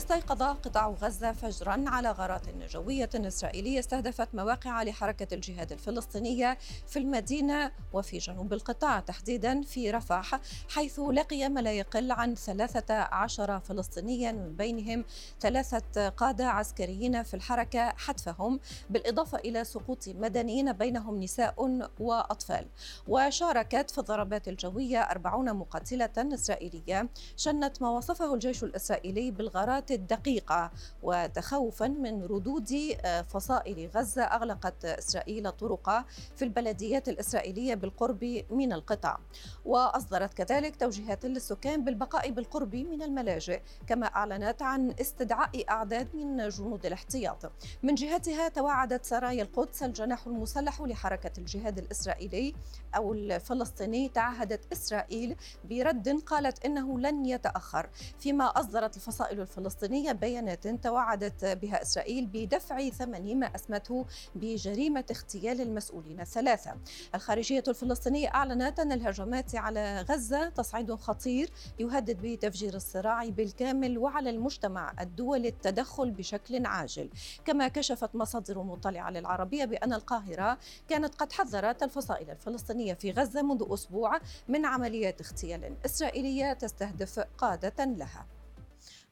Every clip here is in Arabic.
استيقظ قطاع غزة فجرا على غارات جوية إسرائيلية استهدفت مواقع لحركة الجهاد الفلسطينية في المدينة وفي جنوب القطاع تحديدا في رفح حيث لقي ما لا يقل عن 13 فلسطينيا من بينهم ثلاثة قادة عسكريين في الحركة حتفهم بالإضافة إلى سقوط مدنيين بينهم نساء وأطفال. وشاركت في الضربات الجوية 40 مقاتلة إسرائيلية شنت ما وصفه الجيش الإسرائيلي بالغارات الدقيقة وتخوفا من ردود آه، فصائل غزة أغلقت إسرائيل الطرق في البلديات الإسرائيلية بالقرب من القطاع. وأصدرت كذلك توجيهات للسكان بالبقاء بالقرب من الملاجئ كما أعلنت عن استدعاء أعداد من جنود الاحتياط. من جهتها توعدت سرايا القدس الجناح المسلح لحركة الجهاد الإسرائيلي أو الفلسطيني تعهدت إسرائيل برد قالت إنه لن يتأخر. فيما أصدرت الفصائل الفلسطينية الفلسطينية بيانات توعدت بها إسرائيل بدفع ثمن ما أسمته بجريمة اغتيال المسؤولين الثلاثة. الخارجية الفلسطينية أعلنت أن الهجمات على غزة تصعيد خطير يهدد بتفجير الصراع بالكامل وعلى المجتمع الدولي التدخل بشكل عاجل. كما كشفت مصادر مطلعة للعربية بأن القاهرة كانت قد حذرت الفصائل الفلسطينية في غزة منذ أسبوع من عمليات اغتيال إسرائيلية تستهدف قادة لها.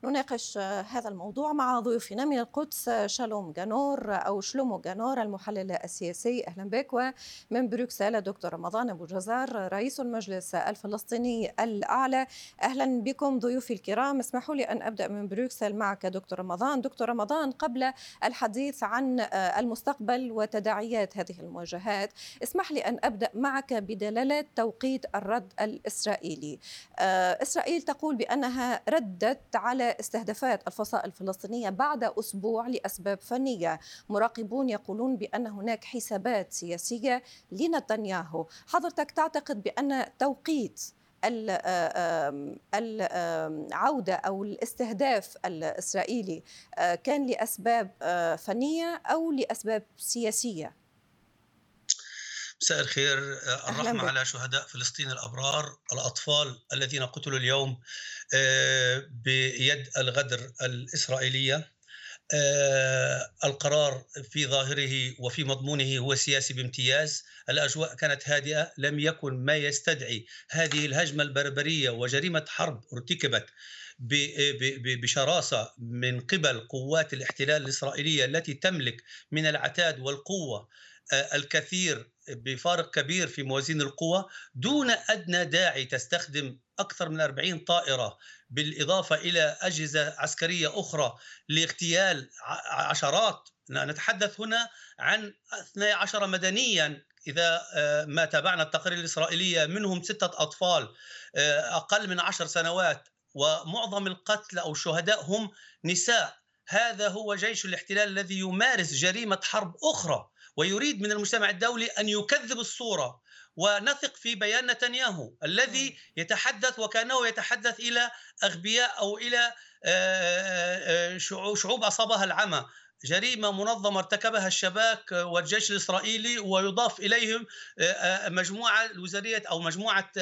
نناقش هذا الموضوع مع ضيوفنا من القدس شالوم جانور أو شلومو جانور المحلل السياسي. أهلا بك. ومن بروكسل دكتور رمضان أبو جزار رئيس المجلس الفلسطيني الأعلى. أهلا بكم ضيوفي الكرام. اسمحوا لي أن أبدأ من بروكسل معك دكتور رمضان. دكتور رمضان قبل الحديث عن المستقبل وتداعيات هذه المواجهات اسمح لي أن أبدأ معك بدلالة توقيت الرد الإسرائيلي. إسرائيل تقول بأنها ردت على استهدافات الفصائل الفلسطينية بعد أسبوع لأسباب فنية. مراقبون يقولون بأن هناك حسابات سياسية لنتنياهو. حضرتك تعتقد بأن توقيت العودة أو الاستهداف الإسرائيلي كان لأسباب فنية أو لأسباب سياسية؟ مساء الخير. الرحمة على شهداء فلسطين الأبرار الأطفال الذين قتلوا اليوم آه، بيد الغدر الإسرائيلية. آه، القرار في ظاهره وفي مضمونه هو سياسي بامتياز. الأجواء كانت هادئة لم يكن ما يستدعي هذه الهجمة البربرية وجريمة حرب ارتكبت بشراسة من قبل قوات الاحتلال الإسرائيلية التي تملك من العتاد والقوة الكثير بفارق كبير في موازين القوى دون أدنى داعي تستخدم أكثر من 40 طائرة بالإضافة إلى أجهزة عسكرية أخرى لاغتيال عشرات. نتحدث هنا عن 12 مدنيا. إذا آه، ما تابعنا التقارير الإسرائيلية منهم ستة أطفال آه، أقل من عشر سنوات ومعظم القتلى أو الشهداء هم نساء. هذا هو جيش الاحتلال الذي يمارس جريمة حرب أخرى. ويريد من المجتمع الدولي أن يكذب الصورة ونثق في بيان نتنياهو الذي يتحدث وكأنه يتحدث إلى أغبياء أو إلى آه، آه، شعوب أصابها العمى. جريمة منظمة ارتكبها الشباك والجيش الإسرائيلي ويضاف إليهم آه، مجموعة الوزارية أو مجموعة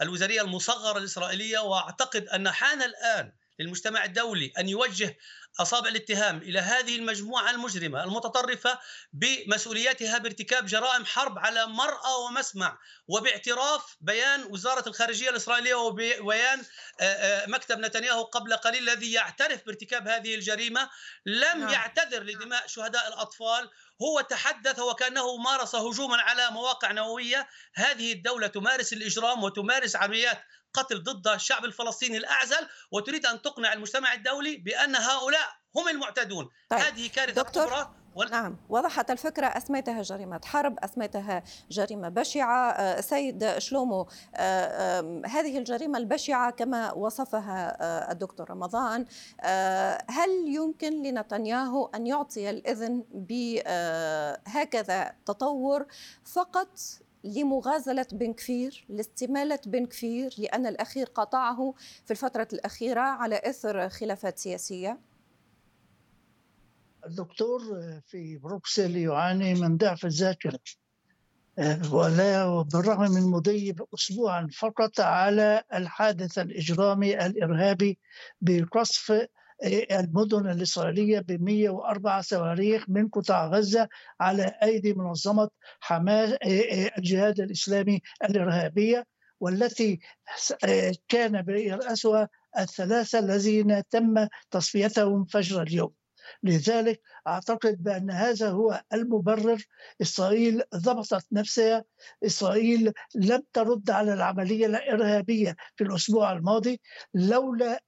الوزارية المصغرة الإسرائيلية. وأعتقد أن حان الآن للمجتمع الدولي أن يوجه أصابع الاتهام إلى هذه المجموعة المجرمة المتطرفة بمسؤوليتها بارتكاب جرائم حرب على مرأى ومسمع وباعتراف بيان وزارة الخارجية الإسرائيلية وبيان آه، آه، مكتب نتنياهو قبل قليل الذي يعترف بارتكاب هذه الجريمة لم نعم. يعتذر لدماء شهداء الأطفال هو تحدث وكأنه مارس هجوما على مواقع نووية هذه الدولة تمارس الإجرام وتمارس عمليات قتل ضد الشعب الفلسطيني الأعزل وتريد أن تقنع المجتمع الدولي بأن هؤلاء هم المعتدون. طيب. هذه كارثة كبرى. نعم وضحت الفكرة أسميتها جريمة حرب أسميتها جريمة بشعة. آه، سيد شلومو آه، هذه الجريمة البشعة كما وصفها آه، الدكتور رمضان. هل يمكن لنتنياهو أن يعطي الإذن بهكذا تطور فقط لمغازلة بن كفير لاستمالة بن كفير لأن الأخير قاطعه في الفترة الأخيرة على إثر خلافات سياسية؟ الدكتور في بروكسل يعاني من ضعف الذاكرة ولا بالرغم من مضي أسبوعا فقط على الحادث الإجرامي الإرهابي بقصف المدن الإسرائيلية ب 104 صواريخ من قطاع غزة على أيدي منظمة حماس الجهاد الإسلامي الإرهابية والتي كان بيرأسها الثلاثة الذين تم تصفيتهم فجر اليوم. لذلك أعتقد بأن هذا هو المبرر. إسرائيل ضبطت نفسها. إسرائيل لم ترد على العملية الإرهابية في الأسبوع الماضي لولا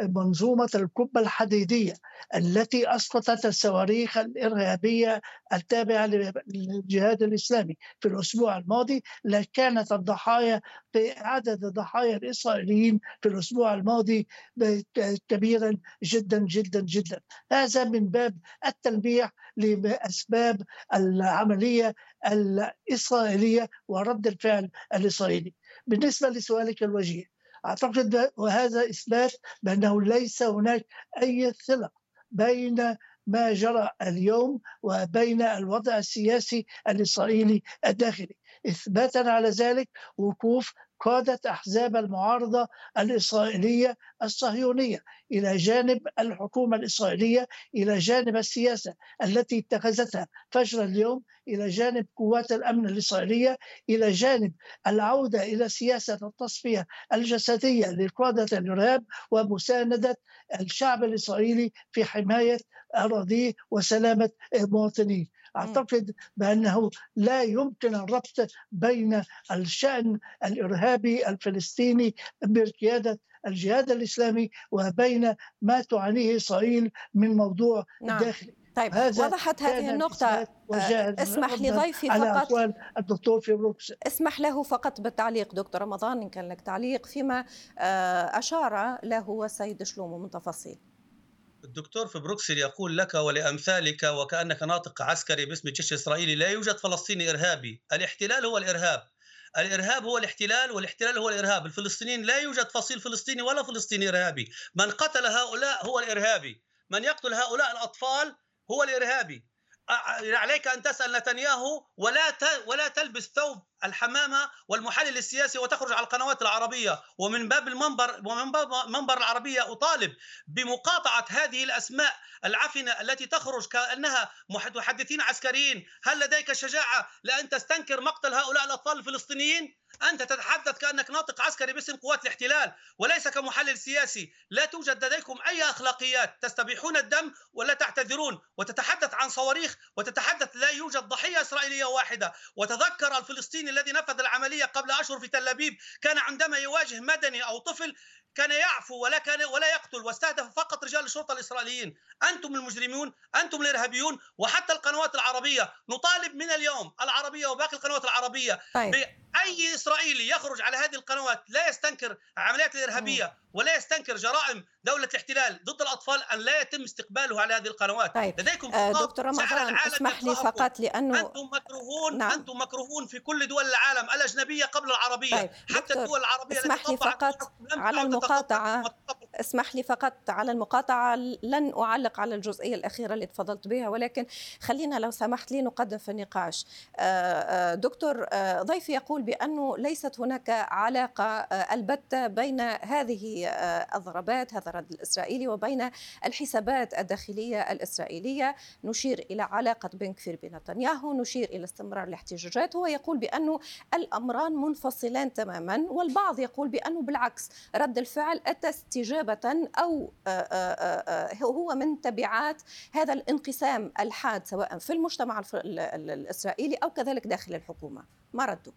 منظومة القبة الحديدية التي أسقطت الصواريخ الإرهابية التابعة للجهاد الإسلامي في الأسبوع الماضي. لكانت الضحايا عدد الضحايا الإسرائيليين في الأسبوع الماضي كبيرا جدا جدا جدا. هذا من باب التلميح لأسباب العملية الإسرائيلية ورد الفعل الإسرائيلي. بالنسبة لسؤالك الوجيه أعتقد وهذا إثبات بأنه ليس هناك أي صلة بين ما جرى اليوم وبين الوضع السياسي الإسرائيلي الداخلي. إثباتا على ذلك وقوف قادة أحزاب المعارضة الإسرائيلية الصهيونية إلى جانب الحكومة الإسرائيلية إلى جانب السياسة التي اتخذتها فجر اليوم إلى جانب قوات الأمن الإسرائيلية إلى جانب العودة إلى سياسة التصفية الجسدية لقادة الإرهاب ومساندة الشعب الإسرائيلي في حماية أراضيه وسلامة مواطنيه. أعتقد بأنه لا يمكن الربط بين الشأن الإرهابي الفلسطيني بقياده الجهاد الإسلامي وبين ما تعانيه إسرائيل من موضوع نعم. داخلي. طيب وضحت هذه النقطة اسمح لضيفي فقط. الدكتور في بروكسل اسمح له فقط بالتعليق دكتور رمضان إن كان لك تعليق فيما أشار له السيد شلومو من تفاصيل. الدكتور في بروكسل يقول لك ولأمثالك وكأنك ناطق عسكري باسم الجيش الإسرائيلي لا يوجد فلسطيني إرهابي. الاحتلال هو الإرهاب. الإرهاب هو الاحتلال والاحتلال هو الإرهاب. الفلسطينيين لا يوجد فصيل فلسطيني ولا فلسطيني إرهابي. من قتل هؤلاء هو الإرهابي. من يقتل هؤلاء الأطفال هو الإرهابي. عليك أن تسأل نتنياهو ولا ولا تلبس ثوب الحمامة والمحلل السياسي وتخرج على القنوات العربية. ومن باب المنبر ومن باب منبر العربية أطالب بمقاطعة هذه الأسماء العفنة التي تخرج كأنها محدثين عسكريين، هل لديك شجاعة لأن تستنكر مقتل هؤلاء الاطفال الفلسطينيين؟ أنت تتحدث كأنك ناطق عسكري باسم قوات الاحتلال. وليس كمحلل سياسي، لا توجد لديكم أي أخلاقيات، تستبيحون الدم ولا تعتذرون. وتتحدث عن صواريخ وتتحدث لا يوجد ضحية إسرائيلية واحدة، وتذكر الفلسطيني الذي نفذ العملية قبل أشهر في تل أبيب كان عندما يواجه مدني أو طفل كان يعفو ولا كان ولا يقتل واستهدف فقط رجال الشرطة الإسرائيليين، أنتم المجرمون، أنتم الإرهابيون وحتى القنوات العربية نطالب من اليوم العربية وباقي القنوات العربية طيب. بأي إسرائيلي يخرج على هذه القنوات لا يستنكر العمليات الإرهابية ولا يستنكر جرائم دولة الاحتلال ضد الأطفال أن لا يتم استقباله على هذه القنوات طيب. لديكم آه دكتور رمضان اسمح لي فقط لأنه أنتم مكروهون نعم. أنتم مكروهون في كل دول العالم الأجنبية قبل العربية. طيب. حتى الدول العربية اسمح لي فقط على المقاطعة. اسمح لي فقط على المقاطعة. لن أعلق على الجزئية الأخيرة اللي تفضلت بها ولكن خلينا لو سمحت لي نقدم في النقاش. آه، آه، دكتور آه، ضيفي يقول بأنه ليست هناك علاقة البتة بين هذه الضربات هذا الرد الإسرائيلي وبين الحسابات الداخلية الإسرائيلية. نشير إلى علاقة بن كفير بنتنياهو نشير إلى استمرار الاحتجاجات. هو يقول بأنه الأمران منفصلان تماما والبعض يقول بأنه بالعكس رد الفعل أتى استجابة أو هو من تبعات هذا الانقسام الحاد سواء في المجتمع الإسرائيلي أو كذلك داخل الحكومة. ما ردك؟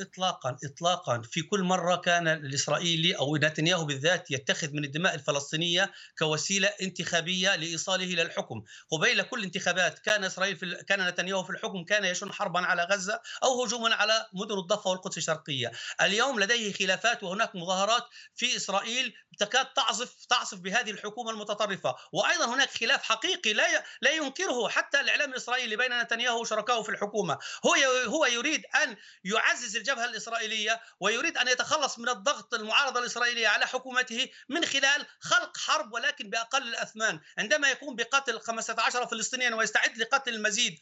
اطلاقا اطلاقا. في كل مرة كان الإسرائيلي أو نتنياهو بالذات يتخذ من الدماء الفلسطينية كوسيلة انتخابية لإيصاله إلى الحكم، قبيل كل انتخابات كان إسرائيل في كان نتنياهو في الحكم كان يشن حربا على غزة أو هجوما على مدن الضفة والقدس الشرقية، اليوم لديه خلافات وهناك مظاهرات في إسرائيل تكاد تعصف تعصف بهذه الحكومة المتطرفة، وأيضا هناك خلاف حقيقي لا لا ينكره حتى الإعلام الإسرائيلي بين نتنياهو وشركائه في الحكومة، هو هو يريد أن يعزز الجبهة الإسرائيلية ويريد أن يتخلص من الضغط المعارضة الإسرائيلية على حكومته من خلال خلق حرب ولكن بأقل الأثمان. عندما يقوم بقتل 15 فلسطينيا ويستعد لقتل المزيد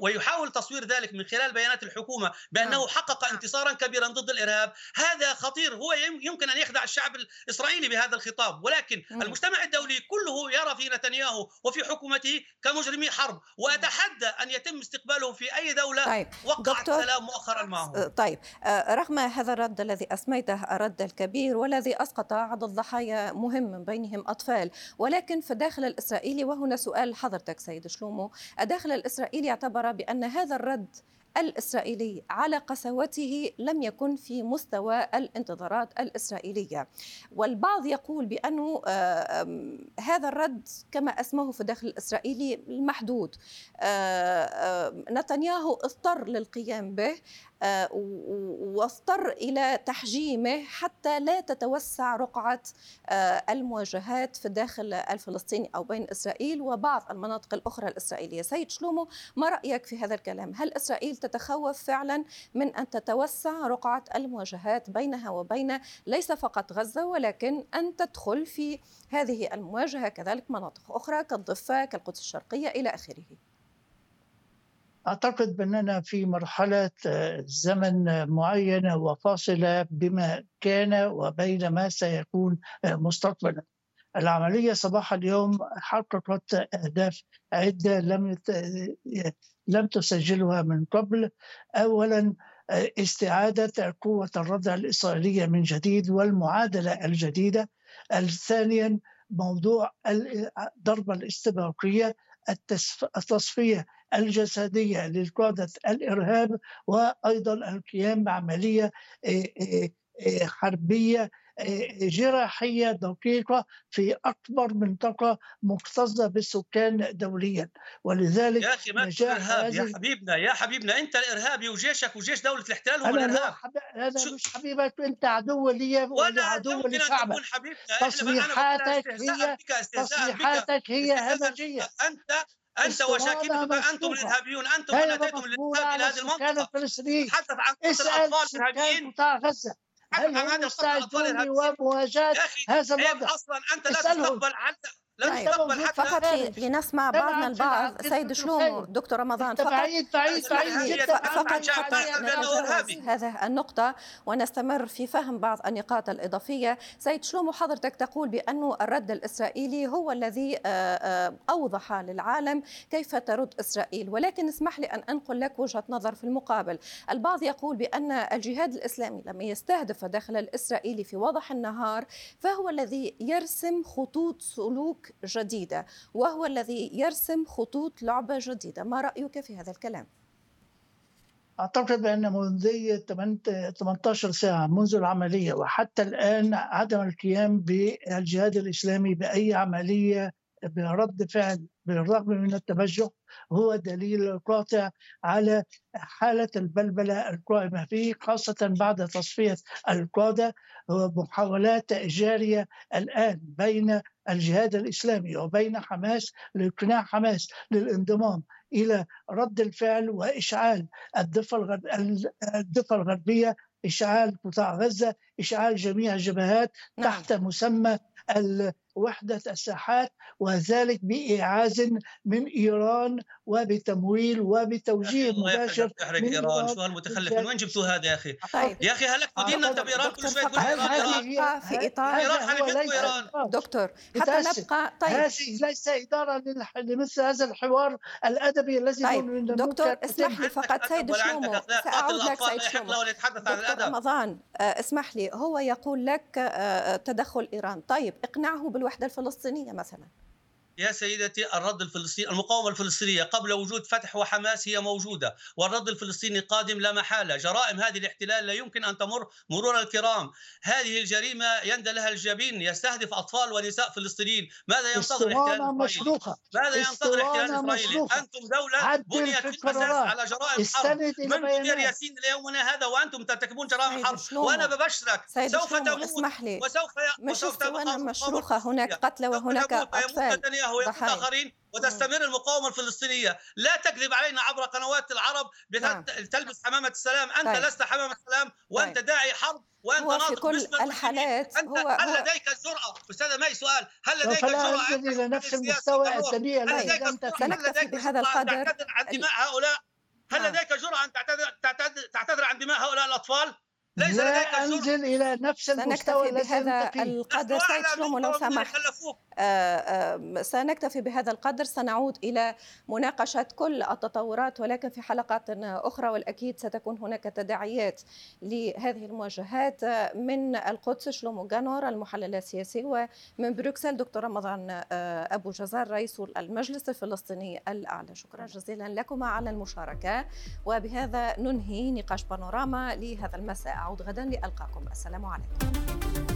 ويحاول تصوير ذلك من خلال بيانات الحكومة بأنه نعم. حقق نعم. انتصارا كبيرا ضد الإرهاب هذا خطير هو يمكن أن يخدع الشعب الإسرائيلي بهذا الخطاب ولكن المجتمع الدولي كله يرى في نتنياهو وفي حكومته كمجرمي حرب وأتحدى أن يتم استقباله في أي دولة طيب. وقعت سلام مؤخرا معه طيب آه، رغم هذا الرد الذي أسميته الرد الكبير والذي أسقط عدد ضحايا مهم من بينهم أطفال ولكن في الداخل الإسرائيلي وهنا سؤال حضرتك سيد شلومو الداخل الإسرائيلي اعتبر بأن هذا الرد الإسرائيلي على قسوته لم يكن في مستوى الانتظارات الإسرائيلية. والبعض يقول بأنه آه، هذا الرد كما أسماه في الداخل الإسرائيلي محدود آه، نتنياهو اضطر للقيام به. واضطر إلى تحجيمه حتى لا تتوسع رقعة آه، المواجهات في الداخل الفلسطيني أو بين إسرائيل وبعض المناطق الأخرى الإسرائيلية. سيد شلومو ما رأيك في هذا الكلام؟ هل إسرائيل تتخوف فعلا من أن تتوسع رقعة المواجهات بينها وبين ليس فقط غزة ولكن أن تدخل في هذه المواجهة كذلك مناطق أخرى كالضفة كالقدس الشرقية إلى آخره؟ أعتقد بأننا في مرحلة آه، زمن معينة وفاصلة بما كان وبين ما سيكون آه، مستقبلا. العملية صباح اليوم حققت أهداف عدة لم لم تسجلها من قبل. أولا آه، استعادة قوة الردع الإسرائيلية من جديد والمعادلة الجديدة. ثانيا موضوع ضرب الاستباقية التصفية الجسدية لقادة الإرهاب وأيضا القيام بعملية آه، آه، آه، حربية جراحية دقيقة في أكبر منطقة مكتظة بالسكان دوليا. ولذلك يا أخي ما إرهاب يا حبيبنا يا حبيبنا أنت الإرهابي وجيشك وجيش دولة الاحتلال هو أنا الإرهاب. أنا مش حبيبك أنت عدو لي وأنا عدو لشعبك. تصريحاتك هي تصريحاتك هي همجية. أنت أنت وشاكلتك أنتم الإرهابيون أنتم من اتيتم الارهاب إلى هذه المنطقة. تحدث عن قتل الأطفال الارهابيين قطاع غزة. هل مستعدون ومواجهه هذا الوضع. أصلا أنت لا تستقبل طيب. فقط لنسمع بعضنا البعض سيد شلومو دكتور رمضان فقط. بعيد بعيد بعيد فقط حتى هذا النقطة ونستمر في فهم بعض النقاط الإضافية. سيد شلومو حضرتك تقول بأن الرد الإسرائيلي هو الذي آه، آه، أوضح للعالم كيف ترد إسرائيل. ولكن اسمح لي أن أنقل لك وجهة نظر في المقابل. البعض يقول بأن الجهاد الإسلامي لما يستهدف الداخل الإسرائيلي في وضح النهار فهو الذي يرسم خطوط سلوك جديدة وهو الذي يرسم خطوط لعبة جديدة ما رأيك في هذا الكلام؟ أعتقد بأن منذ 18 ساعة منذ العملية وحتى الآن عدم القيام بالجهاد الإسلامي بأي عملية برد فعل بالرغم من التوجه هو دليل قاطع على حالة البلبلة القائمة فيه خاصة بعد تصفية القادة ومحاولات جارية الآن بين الجهاد الإسلامي وبين حماس لإقناع حماس للانضمام إلى رد الفعل وإشعال الضفة الضفة الغربية إشعال قطاع غزة إشعال جميع الجبهات نعم. تحت مسمى وحدة الساحات وذلك بإعاز من إيران وبتمويل وبتوجيه مباشر من إيران. شو هالمتخلف من وين جبتوا هذا يا أخي؟ طيب. يا أخي هلك ديننا أنت بإيران كل شوي تقول إيران. في إطار؟ إيران حلفتكم إيران. دكتور حتى نبقى طيب. هذه ليس إدارة لمثل هذا الحوار الأدبي الذي طيب. دكتور اسمح لي فقط سيد شلومو سأعود لك سيد شلومو. دكتور رمضان آه، اسمح لي هو يقول لك آه، آه، تدخل إيران. طيب اقنعه بالوحدة الوحدة الفلسطينية مثلا. يا سيدتي الرد الفلسطيني المقاومة الفلسطينية قبل وجود فتح وحماس هي موجودة والرد الفلسطيني قادم لا محالة. جرائم هذه الاحتلال لا يمكن أن تمر مرور الكرام. هذه الجريمة يندى لها الجبين يستهدف أطفال ونساء فلسطينيين. ماذا ينتظر الاحتلال الإسرائيلي ماذا ينتظر الاحتلال الإسرائيلي أنتم دولة بنيت في على جرائم حرب. من دير ياسين ليومنا هذا وأنتم ترتكبون جرائم حرب. وأنا ببشرك سوف تموت وسوف مش مشروخة. هناك قتلى وهناك أطفال. ويموت اخرين وتستمر المقاومة الفلسطينية. لا تكذب علينا عبر قنوات العرب بتلبس نعم. حمامة السلام. أنت طيب. لست حمامة السلام وأنت طيب. داعي حرب وأنت هو في كل الحالات أنت هو هل لديك الجرأة؟ أستاذة ماي سؤال هل لديك الجرأة إلى نفس المستوى الدنيا هل لديك سنكتفي بهذا القدر. تعتذر عن دماء هؤلاء؟ هل نعم. لديك جرأة أن تعتذر تعتذر عن دماء هؤلاء الأطفال؟ ليس لا أنزل إلى نفس المستوى بهذا القدر. سيد شلومو لو سمحت. آه، آه، سنكتفي بهذا القدر. سنعود إلى مناقشة كل التطورات ولكن في حلقات أخرى والأكيد ستكون هناك تداعيات لهذه المواجهات. من القدس شلومو جانور المحلل السياسي ومن بروكسل دكتور رمضان آه، أبو جزار رئيس المجلس الفلسطيني الأعلى. شكرا جزيلا لكما على المشاركة. وبهذا ننهي نقاش بانوراما لهذا المساء. أعود غدا لألقاكم. السلام عليكم.